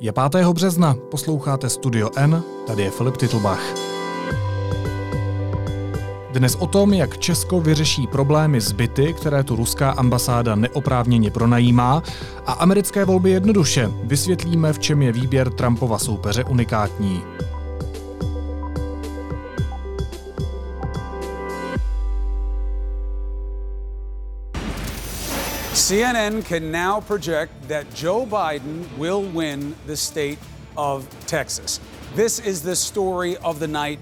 Je 5. března, posloucháte Studio N, tady je Filip Titlbach. Dnes o tom, jak Česko vyřeší problémy s byty, které tu ruská ambasáda neoprávněně pronajímá, a americké volby jednoduše. Vysvětlíme, v čem je výběr Trumpova soupeře unikátní. CNN can now project that Joe Biden will win the state of Texas. This is the story of the night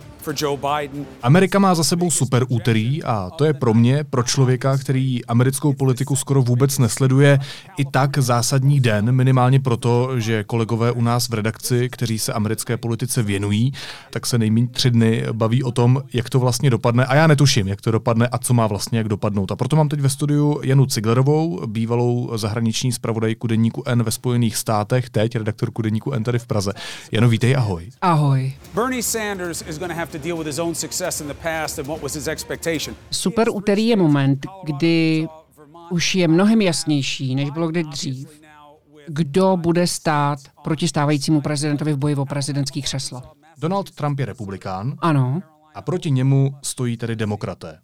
Amerika má za sebou super úterý a to je pro mě, pro člověka, který americkou politiku skoro vůbec nesleduje, i tak zásadní den, minimálně proto, že kolegové u nás v redakci, kteří se americké politice věnují, tak se nejméně tři dny baví o tom, jak to vlastně dopadne a já netuším, jak to dopadne a co má vlastně jak dopadnout. A proto mám teď ve studiu Janu Ciglerovou, bývalou zahraniční zpravodajku deníku N ve Spojených státech, teď redaktorku deníku N tady v Praze. Jano, vítej, ahoj. Ahoj. Bernie Sanders is going to have to deal with his own success in the past and what was his expectation. Super úterý je moment, kdy už je mnohem jasnější, než bylo kdy dřív, kdo bude stát proti stávajícímu prezidentovi v boji o prezidentský křeslo. Donald Trump je republikán. Ano. A proti němu stojí tedy demokraté.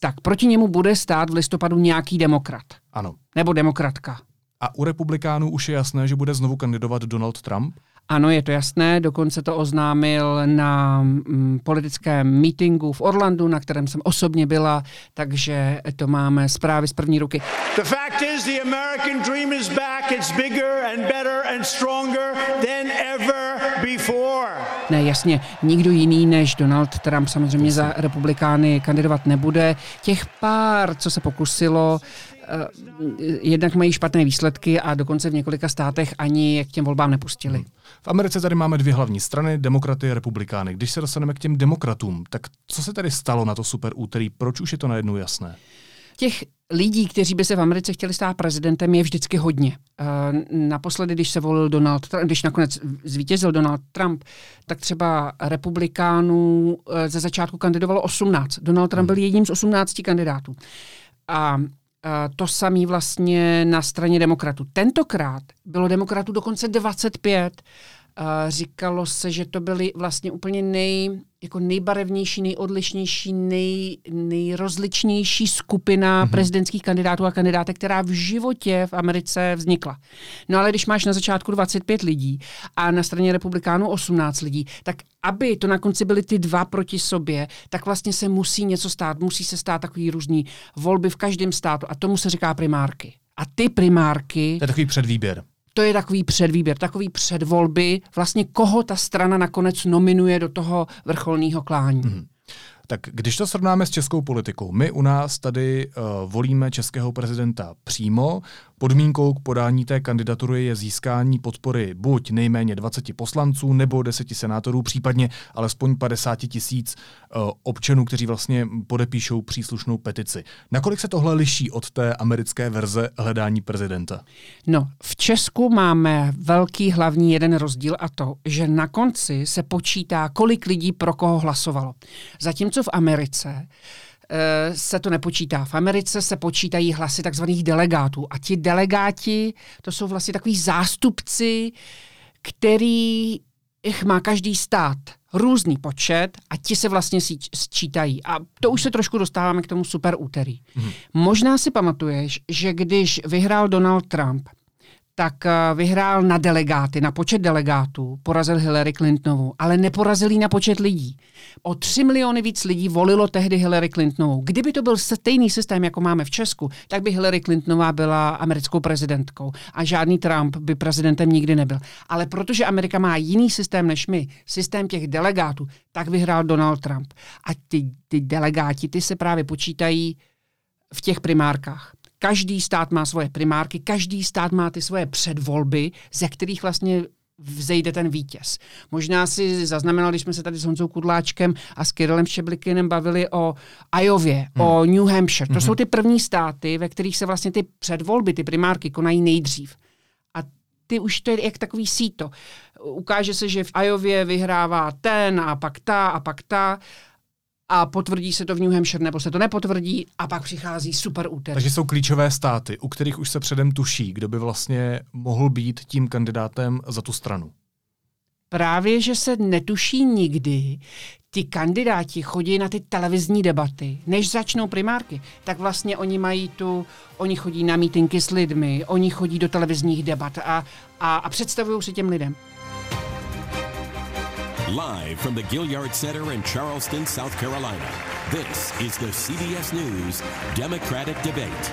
Tak proti němu bude stát v listopadu nějaký demokrat. Ano. Nebo demokratka. A u republikánů už je jasné, že bude znovu kandidovat Donald Trump? Ano, je to jasné, dokonce to oznámil na mm, politickém meetingu v Orlandu, na kterém jsem osobně byla, takže to máme zprávy z první ruky. The fact is the American dream is back, it's bigger and better and stronger than ever before. Ne, jasně, nikdo jiný než Donald Trump samozřejmě za republikány kandidovat nebude. Těch pár, co se pokusilo, Eh, jednak mají špatné výsledky a dokonce v několika státech ani k těm volbám nepustili. Hmm. V Americe tady máme dvě hlavní strany, demokraty a republikány. Když se dostaneme k těm demokratům, tak co se tady stalo na to super úterý? Proč už je to najednou jasné? Těch lidí, kteří by se v Americe chtěli stát prezidentem, je vždycky hodně. Uh, naposledy, když se volil Donald Trump, když nakonec zvítězil Donald Trump, tak třeba republikánů uh, ze začátku kandidovalo 18. Donald Trump hmm. byl jedním z 18 kandidátů. A to samé vlastně na straně demokratů. Tentokrát bylo demokratů dokonce 25 říkalo se, že to byly vlastně úplně nej, jako nejbarevnější, nejodlišnější, nej, nejrozličnější skupina mm-hmm. prezidentských kandidátů a kandidátek, která v životě v Americe vznikla. No ale když máš na začátku 25 lidí a na straně republikánů 18 lidí, tak aby to na konci byly ty dva proti sobě, tak vlastně se musí něco stát. Musí se stát takový různý volby v každém státu a tomu se říká primárky. A ty primárky... To je takový předvýběr to je takový předvýběr, takový předvolby, vlastně koho ta strana nakonec nominuje do toho vrcholného klání. Mm-hmm. Tak když to srovnáme s českou politikou, my u nás tady uh, volíme českého prezidenta přímo, Podmínkou k podání té kandidatury je získání podpory buď nejméně 20 poslanců nebo 10 senátorů, případně alespoň 50 tisíc uh, občanů, kteří vlastně podepíšou příslušnou petici. Nakolik se tohle liší od té americké verze hledání prezidenta? No, v Česku máme velký hlavní jeden rozdíl a to, že na konci se počítá, kolik lidí pro koho hlasovalo. Zatímco v Americe Eh, se to nepočítá. V Americe se počítají hlasy takzvaných delegátů. A ti delegáti, to jsou vlastně takový zástupci, který jich má každý stát různý počet a ti se vlastně sčítají. A to už se trošku dostáváme k tomu super úterý. Hmm. Možná si pamatuješ, že když vyhrál Donald Trump, tak eh, vyhrál na delegáty, na počet delegátů, porazil Hillary Clintonovou, ale neporazil ji na počet lidí. O 3 miliony víc lidí volilo tehdy Hillary Clintonovou. Kdyby to byl stejný systém, jako máme v Česku, tak by Hillary Clintonová byla americkou prezidentkou a žádný Trump by prezidentem nikdy nebyl. Ale protože Amerika má jiný systém než my, systém těch delegátů, tak vyhrál Donald Trump. A ty, ty delegáti, ty se právě počítají v těch primárkách. Každý stát má svoje primárky, každý stát má ty svoje předvolby, ze kterých vlastně vzejde ten vítěz. Možná si zaznamenal, když jsme se tady s Honzou Kudláčkem a s Kirillem Šeblikinem bavili o Ajově, hmm. o New Hampshire. To hmm. jsou ty první státy, ve kterých se vlastně ty předvolby, ty primárky konají nejdřív. A ty už to je jak takový síto. Ukáže se, že v Ajově vyhrává ten a pak ta a pak ta a potvrdí se to v New Hampshire nebo se to nepotvrdí a pak přichází super úterý. Takže jsou klíčové státy, u kterých už se předem tuší, kdo by vlastně mohl být tím kandidátem za tu stranu. Právě, že se netuší nikdy, ti kandidáti chodí na ty televizní debaty, než začnou primárky, tak vlastně oni mají tu, oni chodí na mítinky s lidmi, oni chodí do televizních debat a, a, a představují se těm lidem. Live from the Gilliard Center in Charleston, South Carolina, this is the CBS News Democratic Debate.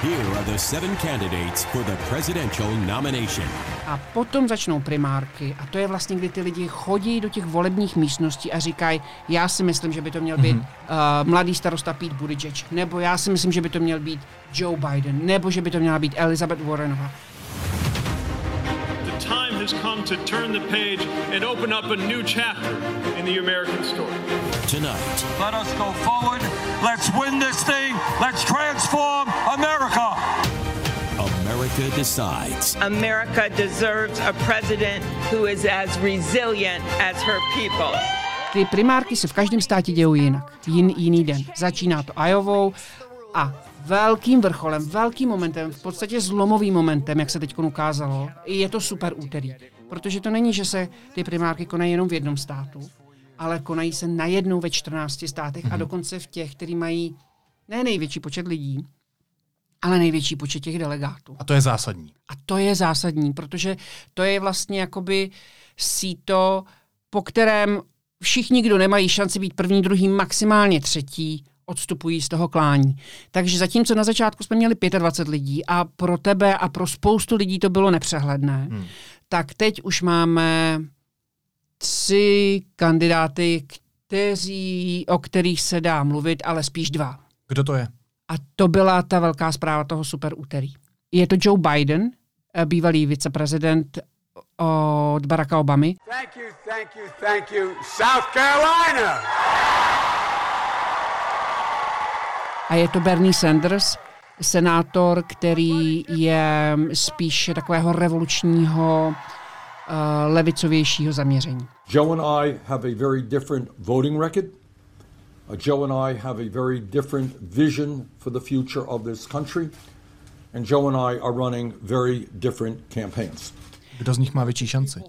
Here are the seven candidates for the presidential nomination. A potom začnou primárky a to je vlastně, kdy ty lidi chodí do těch volebních místností a říkají, já si myslím, že by to měl být mm-hmm. uh, mladý starosta Pete Buttigieg, nebo já si myslím, že by to měl být Joe Biden, nebo že by to měla být Elizabeth Warrenová has come to turn the page and open up a new chapter in the American story. Tonight, let us go forward. Let's win this thing. Let's transform America. America decides. America deserves a president who is as resilient as her people. Ty primárky se v každém státě dějou jinak. Jin, jiný den. Začíná to Ajovou a velkým vrcholem, velkým momentem, v podstatě zlomovým momentem, jak se teď ukázalo, je to super úterý. Protože to není, že se ty primárky konají jenom v jednom státu, ale konají se najednou ve 14 státech mm-hmm. a mhm. dokonce v těch, který mají ne největší počet lidí, ale největší počet těch delegátů. A to je zásadní. A to je zásadní, protože to je vlastně jakoby síto, po kterém všichni, kdo nemají šanci být první, druhý, maximálně třetí, odstupují z toho klání. Takže zatímco na začátku jsme měli 25 lidí a pro tebe a pro spoustu lidí to bylo nepřehledné, hmm. tak teď už máme tři kandidáty, kteří, o kterých se dá mluvit, ale spíš dva. Kdo to je? A to byla ta velká zpráva toho super úterý. Je to Joe Biden, eh, bývalý viceprezident od Baracka Obamy. Thank you, thank you, thank you, South Carolina! A je to Bernie Sanders, senátor, který je spíš takového revolučního uh, levicovějšího zaměření. Joe and I have a very different voting record. Uh, Joe and I have a very different vision for the future of this country. And Joe and I are running very different campaigns. Kdo z nich má větší šanci?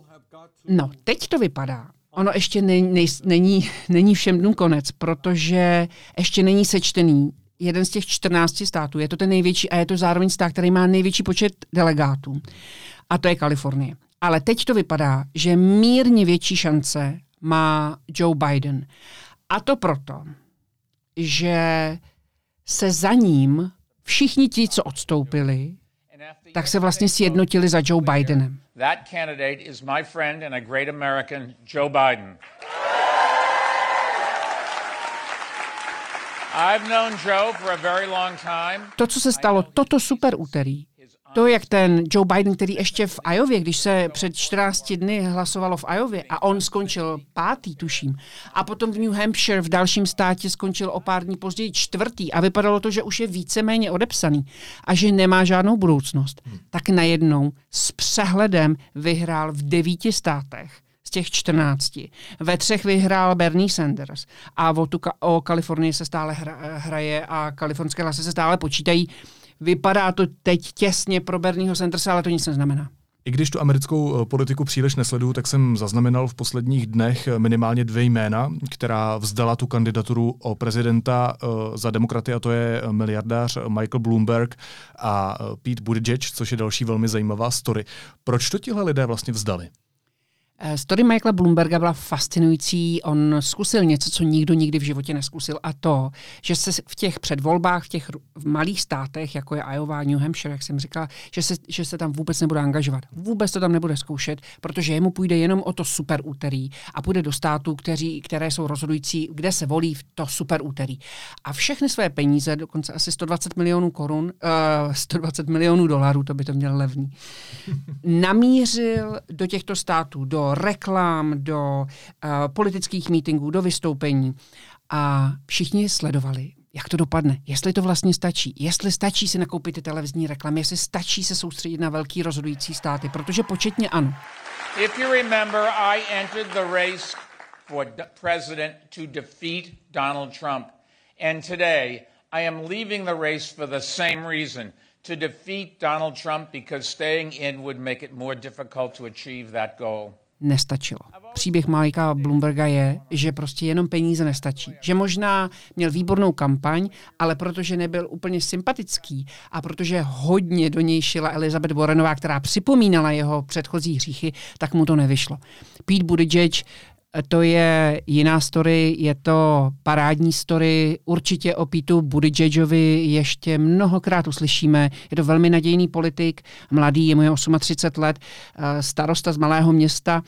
No, teď to vypadá. Ono ještě ne, ne, není, není všem dnům konec, protože ještě není sečtený jeden z těch 14 států. Je to ten největší a je to zároveň stát, který má největší počet delegátů. A to je Kalifornie. Ale teď to vypadá, že mírně větší šance má Joe Biden. A to proto, že se za ním všichni ti, co odstoupili, tak se vlastně sjednotili za Joe Bidenem. That candidate is my friend and a great American, Joe Biden. To, co se stalo, toto super úterý, to, jak ten Joe Biden, který ještě v Ajově, když se před 14 dny hlasovalo v Ajově a on skončil pátý, tuším, a potom v New Hampshire v dalším státě skončil o pár dní později čtvrtý a vypadalo to, že už je víceméně odepsaný a že nemá žádnou budoucnost, tak najednou s přehledem vyhrál v devíti státech těch 14. Ve třech vyhrál Bernie Sanders a o, tu, o Kalifornii se stále hra, hraje a kalifornské hlasy se stále počítají. Vypadá to teď těsně pro Bernieho Sandersa, ale to nic neznamená. I když tu americkou eh, politiku příliš nesleduju, tak jsem zaznamenal v posledních dnech eh, minimálně dvě jména, která vzdala tu kandidaturu o prezidenta eh, za demokraty, a to je miliardář Michael Bloomberg a Pete Buttigieg, což je další velmi zajímavá story. Proč to tihle lidé vlastně vzdali? Eh, story Michaela Bloomberga byla fascinující. On zkusil něco, co nikdo nikdy v životě neskusil, a to, že se v těch předvolbách, v těch malých státech, jako je Iowa, New Hampshire, jak jsem říkal, že se, že se tam vůbec nebude angažovat. Vůbec to tam nebude zkoušet, protože jemu půjde jenom o to super úterý a půjde do států, kteří, které jsou rozhodující, kde se volí v to super úterý. A všechny své peníze, dokonce asi 120 milionů korun, uh, eh, 120 milionů dolarů, to by to měl levný, namířil do těchto států, do reklam, do uh, politických mítinků, do vystoupení. A všichni sledovali, jak to dopadne, jestli to vlastně stačí, jestli stačí si nakoupit ty televizní reklamy, jestli stačí se soustředit na velký rozhodující státy, protože početně ano. If you remember, I entered the race for president to defeat Donald Trump. And today, I am leaving the race for the same reason to defeat Donald Trump because staying in would make it more difficult to achieve that goal nestačilo. Příběh Malika Bloomberga je, že prostě jenom peníze nestačí. Že možná měl výbornou kampaň, ale protože nebyl úplně sympatický a protože hodně do něj šila Elizabeth Warrenová, která připomínala jeho předchozí hříchy, tak mu to nevyšlo. Pete Buttigieg to je jiná story, je to parádní story, určitě o Pítu Buttigiegovi ještě mnohokrát uslyšíme. Je to velmi nadějný politik, mladý, je mu je 38 let, eh, starosta z malého města,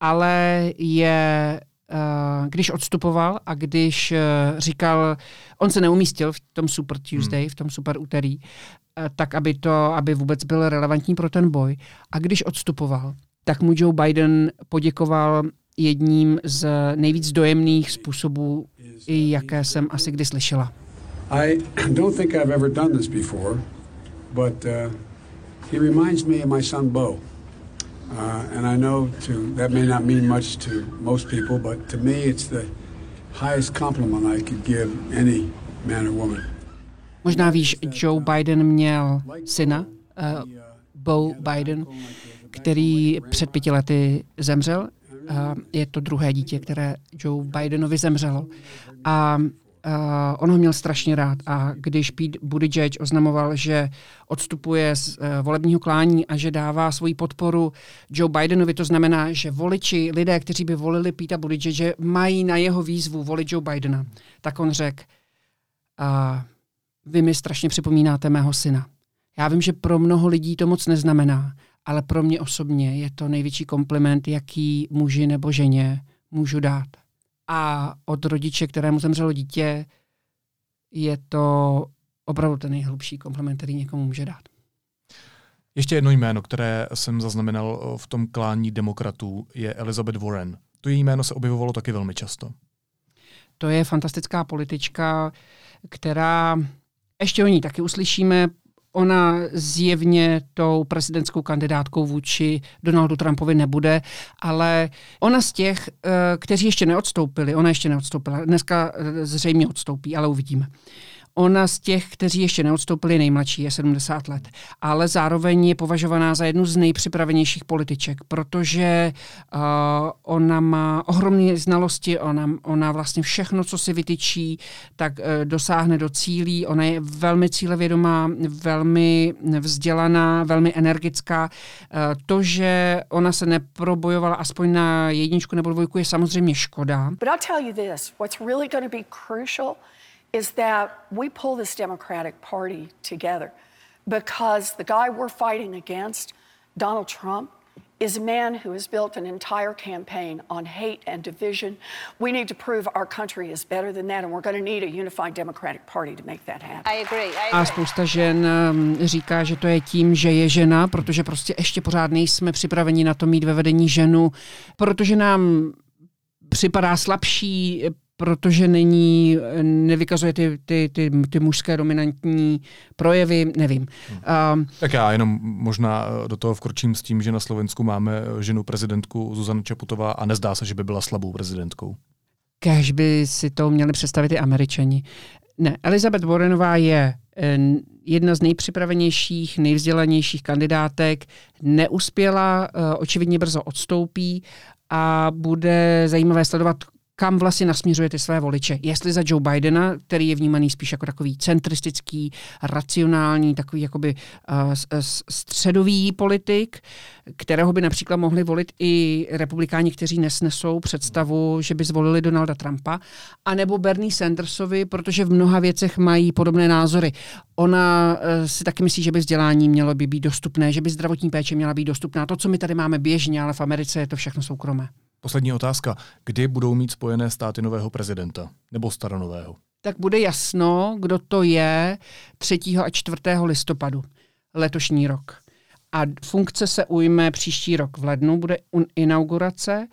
ale je eh, když odstupoval a když eh, říkal, on se neumístil v tom Super Tuesday, hmm. v tom Super úterý, tak aby to, aby vůbec byl relevantní pro ten boj. A když odstupoval, tak mu Joe Biden poděkoval jedním z nejvíc dojemných způsobů, jaké jsem asi kdy slyšela. I don't think I've ever done this before, but uh, he reminds me of my son Bo. Uh, and I know to, that may not mean much to most people, but to me it's the highest compliment I could give any man or woman. Možná víš, Joe Biden měl syna, uh, Bo Biden, který před pěti lety zemřel je to druhé dítě, které Joe Bidenovi zemřelo. A Uh, on ho měl strašně rád a když Pete Buttigieg oznamoval, že odstupuje z uh, volebního klání a že dává svoji podporu Joe Bidenovi, to znamená, že voliči, lidé, kteří by volili Pete Buttigieg, mají na jeho výzvu volit Joe Bidena, tak on řekl, uh, vy mi strašně připomínáte mého syna. Já vím, že pro mnoho lidí to moc neznamená, ale pro mě osobně je to největší kompliment, jaký muži nebo ženě můžu dát. A od rodiče, kterému zemřelo dítě, je to opravdu ten nejhlubší kompliment, který někomu může dát. Ještě jedno jméno, které jsem zaznamenal v tom klání demokratů, je Elizabeth Warren. To její jméno se objevovalo taky velmi často. To je fantastická politička, která ještě o ní taky uslyšíme, Ona zjevně tou prezidentskou kandidátkou vůči Donaldu Trumpovi nebude, ale ona z těch, eh, kteří ještě neodstoupili, ona ještě neodstoupila, dneska eh, zřejmě odstoupí, ale uvidíme. Ona z těch, kteří ještě neodstoupili, nejmladší, je 70 let, ale zároveň je považovaná za jednu z nejpřipravenějších političek, protože uh, ona má ohromné znalosti, ona, ona vlastně všechno, co si vytyčí, tak uh, dosáhne do cílí, ona je velmi cílevědomá, velmi vzdělaná, velmi energická. Uh, to, že ona se neprobojovala aspoň na jedničku nebo dvojku, je samozřejmě škoda. But I'll tell you this, what's really going to be crucial is that we pull this Democratic Party together because the guy we're fighting against, Donald Trump, is a man who has built an entire campaign on hate and division. We need to prove our country is better than that, and we're going to need a unified Democratic Party to make that happen. I agree, I agree. A spousta žen um, říká, že to je tím, že je žena, protože prostě ještě pořád nejsme připraveni na to mít ve vedení ženu, protože nám připadá slabší protože není, nevykazuje ty, ty, ty, ty mužské dominantní projevy, nevím. Hmm. Uh, tak já jenom možná do toho vkročím s tím, že na Slovensku máme ženu prezidentku Zuzanu Čaputová a nezdá se, že by byla slabou prezidentkou. Kež by si to měli představit i američani. Ne, Elizabeth Warrenová je eh, jedna z nejpřipravenějších, nejvzdělanějších kandidátek, neuspěla, eh, očividně brzo odstoupí a bude zajímavé sledovat, kam vlastně nasměřuje ty své voliče. Jestli za Joe Bidena, který je vnímaný spíš jako takový centristický, racionální, takový jakoby uh, středový politik, kterého by například mohli volit i republikáni, kteří nesnesou představu, že by zvolili Donalda Trumpa, anebo Bernie Sandersovi, protože v mnoha věcech mají podobné názory. Ona uh, si taky myslí, že by vzdělání mělo by být dostupné, že by zdravotní péče měla být dostupná. To, co my tady máme běžně, ale v Americe je to všechno soukromé. Poslední otázka. Kdy budou mít Spojené státy nového prezidenta? Nebo staronového? Tak bude jasno, kdo to je 3. a 4. listopadu letošní rok. A funkce se ujme příští rok v lednu, bude inaugurace.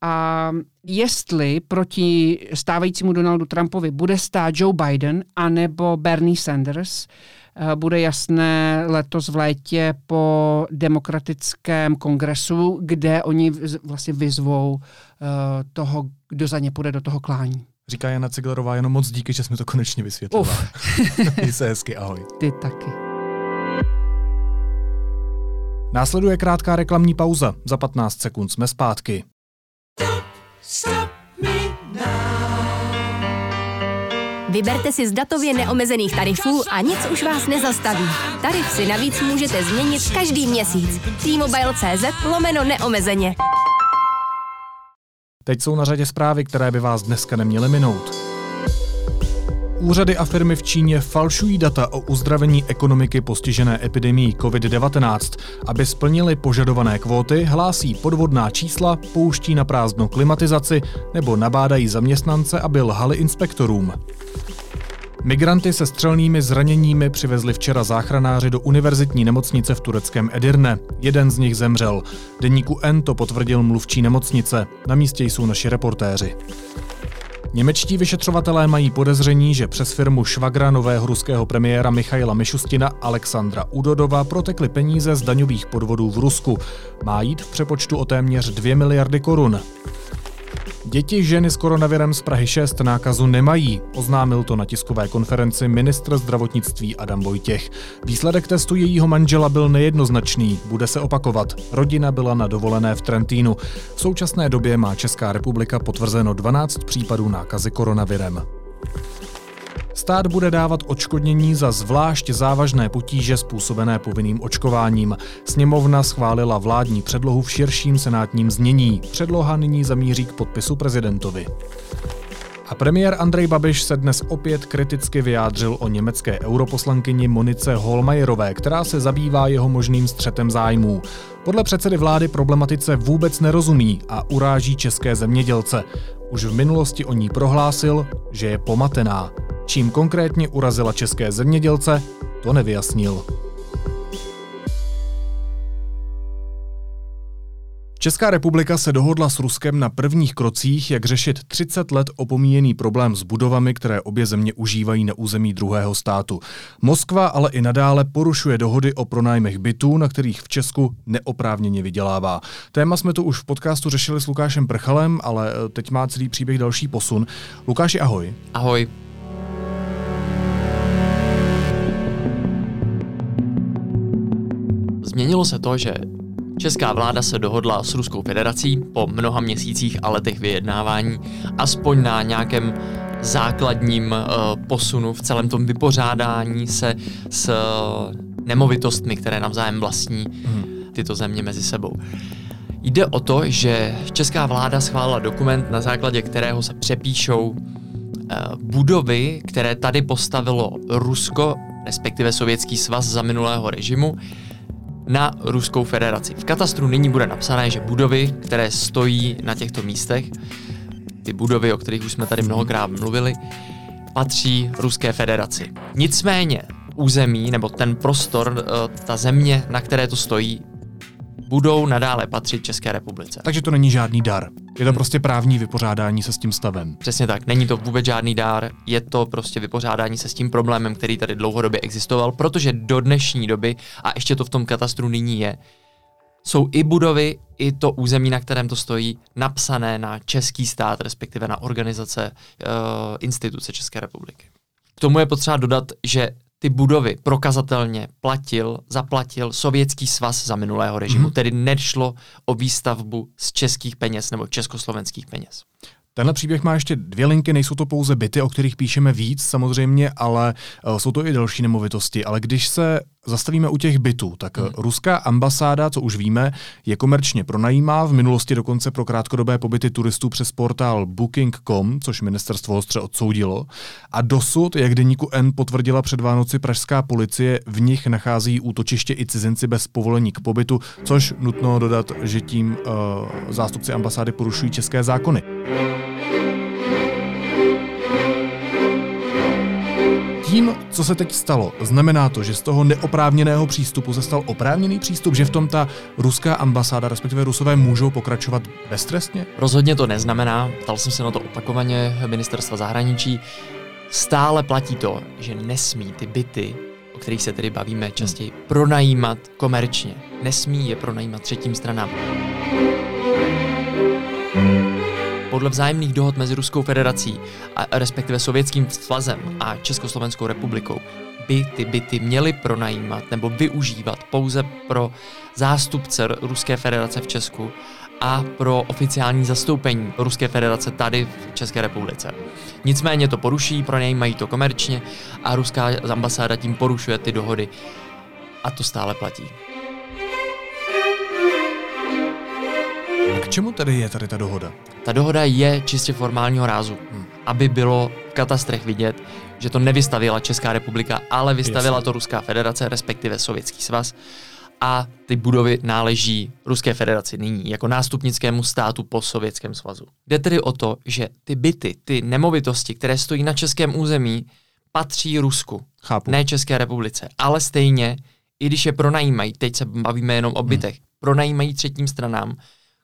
A jestli proti stávajícímu Donaldu Trumpovi bude stát Joe Biden anebo Bernie Sanders, Eh, bude jasné letos v létě po demokratickém kongresu, kde oni vlastně vyzvou eh, toho, kdo za ně půjde do toho klání. Říká Jana Ciglerová, jenom moc díky, že jsme to konečně vysvětlila. Měj se hezky, ahoj. Ty taky. Následuje krátká reklamní pauza. Za 15 sekund jsme zpátky. Stop Vyberte si z datově neomezených tarifů a nic už vás nezastaví. Tarif si navíc můžete změnit každý měsíc. T-Mobile.cz lomeno neomezeně. Teď jsou na řadě zprávy, které by vás dneska neměly minout. Úřady a firmy v Číně falšují data o uzdravení ekonomiky postižené epidemií COVID-19. Aby splnili požadované kvóty, hlásí podvodná čísla, pouští na prázdno klimatizaci nebo nabádají zaměstnance, aby lhali inspektorům. Migranty se střelnými zraněními přivezli včera záchranáři do univerzitní nemocnice v tureckém Edirne. Jeden z nich zemřel. Deníku N to potvrdil mluvčí nemocnice. Na místě jsou naši reportéři. Němečtí vyšetřovatelé mají podezření, že přes firmu švagra nového ruského premiéra Michaila Mišustina Alexandra Udodova protekly peníze z daňových podvodů v Rusku. Má jít v přepočtu o téměř 2 miliardy korun. Děti ženy s koronavirem z Prahy 6 nákazu nemají, oznámil to na tiskové konferenci ministr zdravotnictví Adam Vojtěch. Výsledek testu jejího manžela byl nejednoznačný, bude se opakovat. Rodina byla na dovolené v Trentínu. V současné době má Česká republika potvrzeno 12 případů nákazy koronavirem. Stát bude dávat odškodnění za zvlášť závažné potíže způsobené povinným očkováním. Sněmovna schválila vládní předlohu v širším senátním znění. Předloha nyní zamíří k podpisu prezidentovi. A premiér Andrej Babiš se dnes opět kriticky vyjádřil o německé europoslankyni Monice Holmajerové, která se zabývá jeho možným střetem zájmů. Podle předsedy vlády problematice vůbec nerozumí a uráží české zemědělce. Už v minulosti o ní prohlásil, že je pomatená. Čím konkrétně urazila české zemědělce, to nevyjasnil. Česká republika se dohodla s Ruskem na prvních krocích, jak řešit 30 let opomíjený problém s budovami, které obě země užívají na území druhého státu. Moskva ale i nadále porušuje dohody o pronájmech bytů, na kterých v Česku neoprávněně vydělává. Téma jsme tu už v podcastu řešili s Lukášem Prchalem, ale teď má celý příběh další posun. Lukáši, ahoj. Ahoj. Změnilo se to, že česká vláda se dohodla s Ruskou federací po mnoha měsících a letech vyjednávání aspoň na nějakém základním uh, posunu v celém tom vypořádání se s uh, nemovitostmi, které navzájem vlastní hmm. tyto země mezi sebou. Jde o to, že česká vláda schválila dokument, na základě kterého se přepíšou uh, budovy, které tady postavilo Rusko, respektive Sovětský svaz za minulého režimu, na Ruskou federaci. V katastru nyní bude napsané, že budovy, které stojí na těchto místech, ty budovy, o kterých už jsme tady mnohokrát mluvili, patří Ruské federaci. Nicméně území nebo ten prostor, eh, ta země, na které to stojí, budou nadále patřit České republice. Takže to není žádný dar. Je to prostě právní vypořádání se s tím stavem. Přesně tak. Není to vůbec žádný dár, je to prostě vypořádání se s tím problémem, který tady dlouhodobě existoval, protože do dnešní doby, a ještě to v tom katastru nyní je, jsou i budovy, i to území, na kterém to stojí, napsané na český stát, respektive na organizace, uh, instituce České republiky. K tomu je potřeba dodat, že ty budovy prokazatelně platil, zaplatil Sovětský svaz za minulého režimu, mm-hmm. tedy nešlo o výstavbu z českých peněz nebo československých peněz. Tenhle příběh má ještě dvě linky, nejsou to pouze byty, o kterých píšeme víc samozřejmě, ale uh, jsou to i další nemovitosti. Ale když se zastavíme u těch bytů, tak hmm. ruská ambasáda, co už víme, je komerčně pronajímá, v minulosti dokonce pro krátkodobé pobyty turistů přes portál Booking.com, což ministerstvo ostře odsoudilo. A dosud, jak deníku N potvrdila před Vánoci pražská policie, v nich nachází útočiště i cizinci bez povolení k pobytu, což nutno dodat, že tím uh, zástupci ambasády porušují české zákony. Tím, co se teď stalo, znamená to, že z toho neoprávněného přístupu se stal oprávněný přístup, že v tom ta ruská ambasáda, respektive rusové, můžou pokračovat beztrestně? Rozhodně to neznamená. Ptal jsem se na to opakovaně ministerstva zahraničí. Stále platí to, že nesmí ty byty, o kterých se tedy bavíme častěji, pronajímat komerčně. Nesmí je pronajímat třetím stranám. Podle vzájemných dohod mezi Ruskou federací a respektive Sovětským svazem a Československou republikou by ty byty měly pronajímat nebo využívat pouze pro zástupce Ruské federace v Česku a pro oficiální zastoupení Ruské federace tady v České republice. Nicméně to poruší, pronajímají to komerčně a ruská ambasáda tím porušuje ty dohody a to stále platí. K čemu tedy je tady ta dohoda? Ta dohoda je čistě formálního rázu, hm. aby bylo v katastrech vidět, že to nevystavila Česká republika, ale vystavila Jasně. to Ruská federace, respektive Sovětský svaz. A ty budovy náleží Ruské federaci nyní jako nástupnickému státu po Sovětském svazu. Jde tedy o to, že ty byty, ty nemovitosti, které stojí na českém území, patří Rusku, Chápu. ne České republice. Ale stejně, i když je pronajímají, teď se bavíme jenom o hmm. bytech, hmm. pronajímají třetím stranám,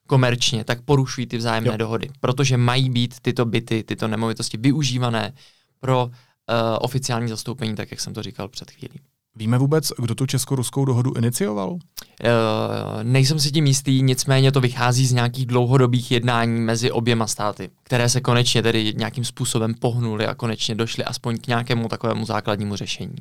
komerčně, tak porušují ty vzájemné jo. dohody, protože mají být tyto byty, tyto nemovitosti využívané pro uh, oficiální zastoupení, tak jak jsem to říkal před chvílí. Víme vůbec, kdo tu česko-ruskou dohodu inicioval? Uh, nejsem si tím jistý, nicméně to vychází z nějakých dlouhodobých jednání mezi oběma státy, které se konečně tedy nějakým způsobem pohnuly a konečně došly aspoň k nějakému takovému základnímu řešení.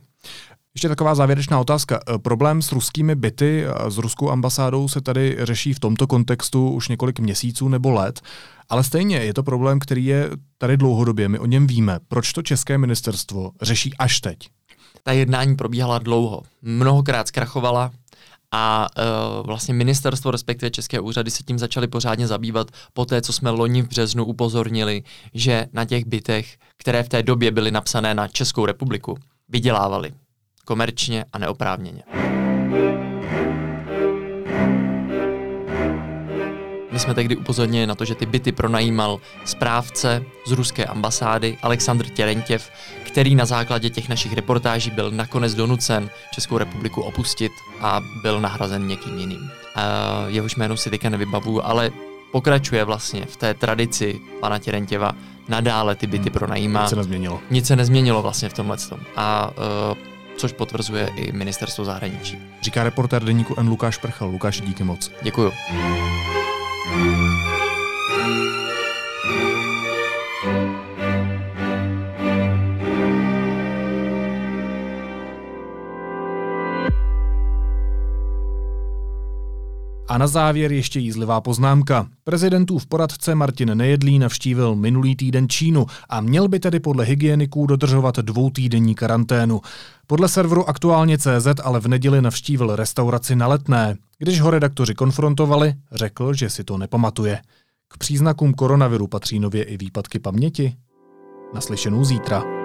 Ještě taková závěrečná otázka. E, problém s ruskými byty a s ruskou ambasádou se tady řeší v tomto kontextu už několik měsíců nebo let, ale stejně je to problém, který je tady dlouhodobě, my o něm víme. Proč to české ministerstvo řeší až teď? Ta jednání probíhala dlouho. Mnohokrát zkrachovala a uh, vlastně ministerstvo, respektive české úřady se tím začaly pořádně zabývat po té, co jsme loni v březnu upozornili, že na těch bytech, které v té době byly napsané na Českou republiku, vydělávali komerčně a neoprávněně. My jsme tehdy upozornili na to, že ty byty pronajímal správce z ruské ambasády Aleksandr Těrentěv, který na základě těch našich reportáží byl nakonec donucen Českou republiku opustit a byl nahrazen někým jiným. Jehož jméno si teďka nevybavu, ale pokračuje vlastně v té tradici pana Těrentěva nadále ty byty pronajímá. Nic se nezměnilo. Nic se nezměnilo vlastně v tomhle tom. A uh, což potvrzuje i ministerstvo zahraničí. Říká reportér deníku N. Lukáš Prchal. Lukáš, díky moc. Děkuju. Na závěr ještě jízlivá poznámka. Prezidentův poradce Martin Nejedlý navštívil minulý týden Čínu a měl by tedy podle hygieniků dodržovat dvoutýdenní karanténu. Podle serveru aktuálně CZ ale v neděli navštívil restauraci na letné. Když ho redaktoři konfrontovali, řekl, že si to nepamatuje. K příznakům koronaviru patří nově i výpadky paměti. Naslyšenou zítra.